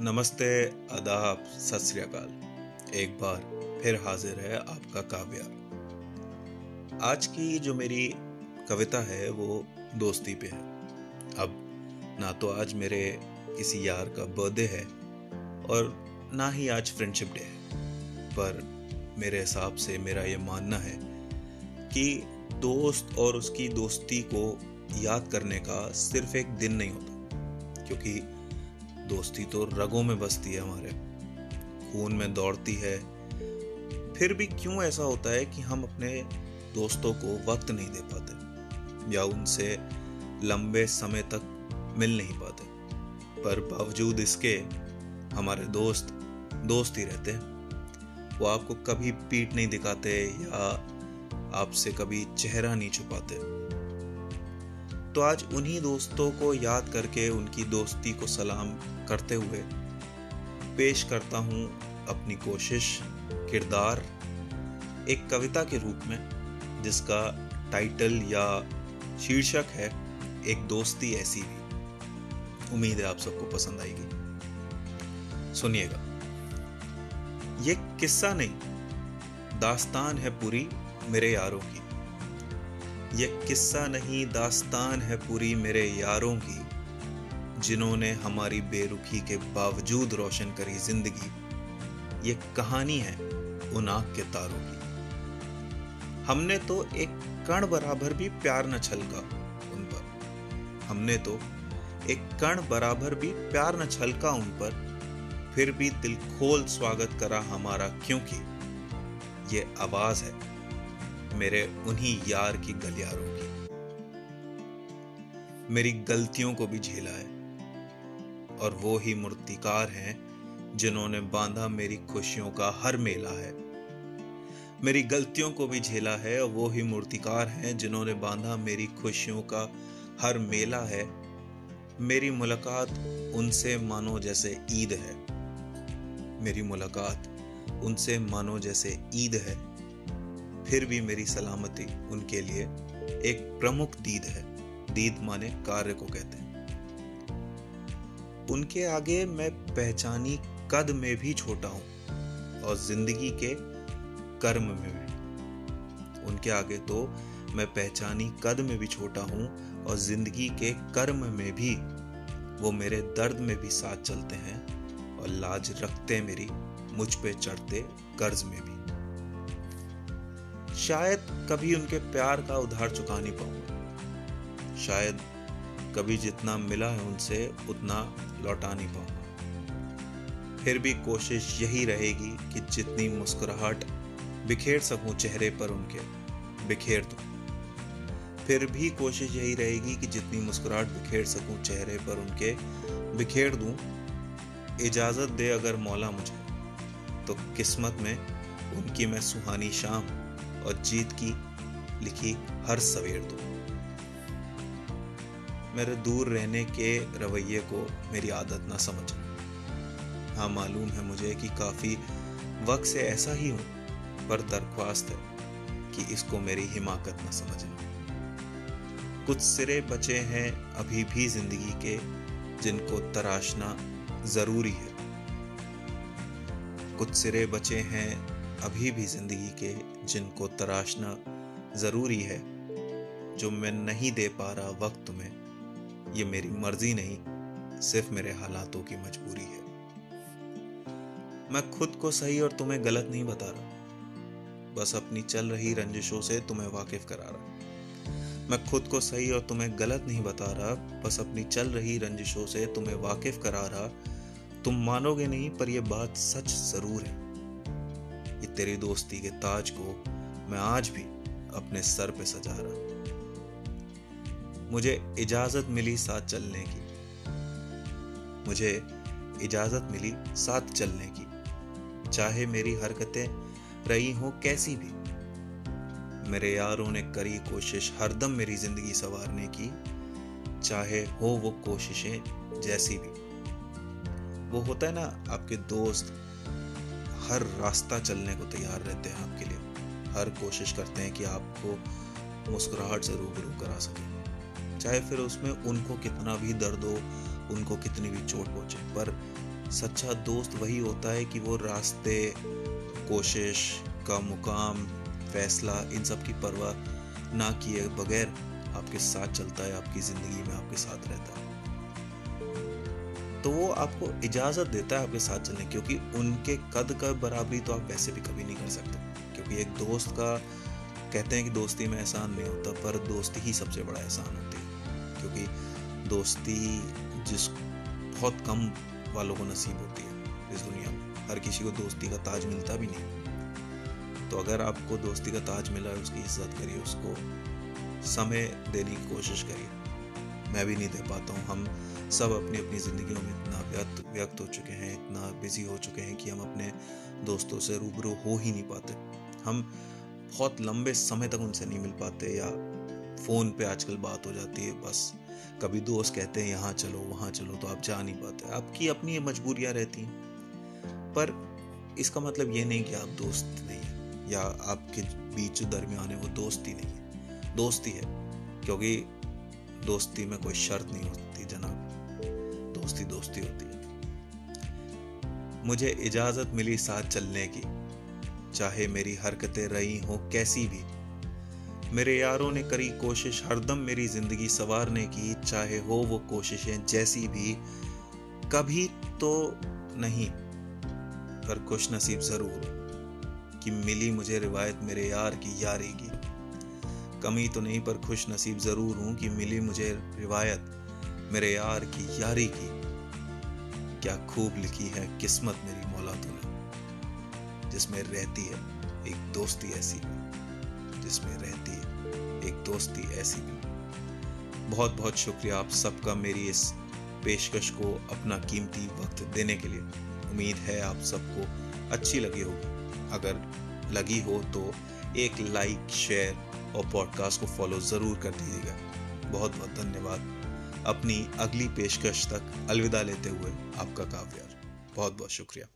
नमस्ते, आदाब, सत एक बार फिर हाजिर है आपका काव्या। आज की जो मेरी कविता है, वो दोस्ती पे है। अब ना तो आज मेरे किसी यार का बर्थडे है, और ना ही आज फ्रेंडशिप डे है। पर मेरे हिसाब से मेरा ये मानना है कि दोस्त और उसकी दोस्ती को याद करने का सिर्फ़ एक दिन नहीं होता, क्योंकि दोस्ती तो रगों में बसती है हमारे। खून में दौड़ती है। फिर भी क्यों ऐसा होता है कि हम अपने दोस्तों को वक्त नहीं दे पाते? या उनसे लंबे समय तक मिल नहीं पाते? पर बावजूद इसके, हमारे दोस्त दोस्त ही रहते हैं। वो आपको कभी पीठ नहीं दिखाते या आपसे कभी चेहरा नहीं छुपाते। तो आज उन्हीं दोस्तों को याद करके उनकी दोस्ती को सलाम करते हुए पेश करता हूँ अपनी कोशिश, किरदार, एक कविता के रूप में, जिसका टाइटल या शीर्षक है, एक दोस्ती ऐसी भी। उम्मीद है आप सबको पसंद आएगी। सुनिएगा। ये किस्सा नहीं, दास्तान है पूरी मेरे यारों की। ये किस्सा नहीं, दास्तान है पूरी मेरे यारों की, जिन्होंने हमारी बेरुखी के बावजूद रोशन करी ज़िंदगी। ये कहानी है उन आँख के तारों की। हमने तो एक कण बराबर भी प्यार न छलका उन पर। हमने तो एक कण बराबर भी प्यार न छलका उन पर। फिर भी दिल खोल स्वागत करा हमारा, क्योंकि ये आवाज़ है। मेरे उन्हीं यार की गलियारों की। मेरी गलतियों को भी झेला है। और वो ही मूर्तिकार हैं जिन्होंने बांधा मेरी खुशियों का हर मेला है। मेरी गलतियों को भी झेला है और वो ही मूर्तिकार हैं जिन्होंने बांधा मेरी खुशियों का हर मेला है। मेरी मुलाकात उनसे मानो जैसे ईद है। मेरी मुलाकात उनसे मानो जैसे ईद है। फिर भी मेरी सलामती उनके लिए एक प्रमुख दीद है। दीद माने कार्य को कहते हैं। उनके आगे मैं पहचानी कद में भी छोटा हूँ और ज़िंदगी के कर्म में भी। उनके आगे तो मैं पहचानी कद में भी छोटा हूँ और ज़िंदगी के कर्म में भी। वो मेरे दर्द में भी साथ चलते हैं और लाज रखते मेरी, मुझ पे चढ़ते कर्ज में भी। शायद कभी उनके प्यार का उधार चुका नहीं पाऊँगा शायद कभी जितना मिला है उनसे, उतना लौटा नहीं पाऊँगा। फिर भी कोशिश यही रहेगी कि जितनी मुस्कुराहट बिखेर सकूँ चेहरे पर उनके, बिखेर दूँ। फिर भी कोशिश यही रहेगी कि जितनी मुस्कुराहट बिखेर सकूँ चेहरे पर उनके, बिखेर दूँ। इजाज़त दे अगर मौला मुझे तो किस्मत में उनकी मैं सुहानी शाम और जीत की लिखी हर सवेर दो। मेरे दूर रहने के रवैये को मेरी आदत ना समझना हाँ मालूम है मुझे कि काफ़ी वक्त से ऐसा ही हूँ, पर दरख्वास्त है कि इसको मेरी हिमाकत ना समझना कुछ सिरे बचे हैं अभी भी ज़िंदगी के, जिनको तराशना ज़रूरी है। कुछ सिरे बचे हैं अभी भी ज़िंदगी के जिनको तराशना ज़रूरी है, जो मैं नहीं दे पा रहा वक्त में, ये मेरी मर्ज़ी नहीं, सिर्फ़ मेरे हालातों की मजबूरी है। मैं खुद को सही और तुम्हें गलत नहीं बता रहा। बस अपनी चल रही रंजिशों से तुम्हें वाकिफ करा रहा। मैं खुद को सही और तुम्हें गलत नहीं बता रहा, बस अपनी चल रही रंजिशों से तुम्हें वाकिफ करा रहा। तुम मानोगे नहीं, पर यह बात सच ज़रूर है। कि तेरी दोस्ती के ताज को मैं आज भी अपने सर पे सजा रहा मुझे इजाज़त मिली साथ चलने की। मुझे इजाज़त मिली साथ चलने की। चाहे मेरी हरकतें रही हो कैसी भी। मेरे यारों ने करी कोशिश हरदम मेरी ज़िंदगी संवारने की। चाहे हो वो कोशिशें जैसी भी। वो होता है ना आपके दोस्त हर रास्ता चलने को तैयार रहते हैं आपके लिए। हर कोशिश करते हैं कि आपको मुस्कुराहट से रूबरू करा सके। चाहे फिर उसमें उनको कितना भी दर्द हो, उनको कितनी भी चोट पहुँचे, पर सच्चा दोस्त वही होता है कि वो रास्ते, कोशिश, का मुकाम, फैसला, इन सब की परवाह ना किए बगैर आपके साथ चलता है, आपकी ज़िंदगी में आपके साथ रहता है। तो वो आपको इजाज़त देता है आपके साथ चलने क्योंकि उनके कद का बराबरी तो आप वैसे भी कभी नहीं कर सकते। क्योंकि एक दोस्त का, कहते हैं कि दोस्ती में एहसान नहीं होता, पर दोस्ती ही सबसे बड़ा एहसान होती है। क्योंकि दोस्ती जिस, बहुत कम वालों को नसीब होती है इस दुनिया में। हर किसी को दोस्ती का ताज मिलता भी नहीं। तो अगर आपको दोस्ती का ताज मिला है उसकी इज़्ज़त करिए उसको समय देने की कोशिश करिए मैं भी नहीं दे पाता हूँ। हम सब अपनी अपनी ज़िंदगियों में व्यक्त व्यक्त हो चुके हैं, इतना बिज़ी हो चुके हैं कि हम अपने दोस्तों से रूबरू हो ही नहीं पाते। हम बहुत लंबे समय तक उनसे नहीं मिल पाते या फ़ोन पे आजकल बात हो जाती है, बस। कभी दोस्त कहते हैं, यहाँ चलो, वहाँ चलो तो आप जा नहीं पाते। आपकी अपनी मजबूरियाँ रहती हैं। पर इसका मतलब ये नहीं कि आप दोस्त नहीं हैं, या आपके बीच दरमियान है वो दोस्ती नहीं है। दोस्ती है, क्योंकि दोस्ती में कोई शर्त नहीं होती। दोस्ती दोस्ती होती। है मुझे इजाज़त मिली साथ चलने की। चाहे मेरी हरकतें रही हों कैसी भी। मेरे यारों ने करी कोशिश, हरदम मेरी ज़िंदगी संवारने की। चाहे हो वो कोशिशें जैसी भी, कभी तो नहीं, पर खुश नसीब ज़रूर कि मिली मुझे रिवायत मेरे यार की यारी की। कमी तो नहीं, पर खुश नसीब ज़रूर हूँ कि मिली मुझे रिवायत मेरे यार की यारी की। क्या खूब लिखी है किस्मत मेरी मौला तूने। जिसमें रहती है एक दोस्ती ऐसी जिसमें रहती है एक दोस्ती ऐसी भी। बहुत बहुत शुक्रिया आप सबका मेरी इस पेशकश को अपना कीमती वक्त देने के लिए। उम्मीद है आप सबको अच्छी लगी होगी। अगर लगी हो तो एक लाइक, शेयर और पॉडकास्ट को फॉलो ज़रूर कर दीजिएगा। बहुत बहुत धन्यवाद। अपनी अगली पेशकश तक अलविदा लेते हुए आपका काव्यार। बहुत बहुत शुक्रिया।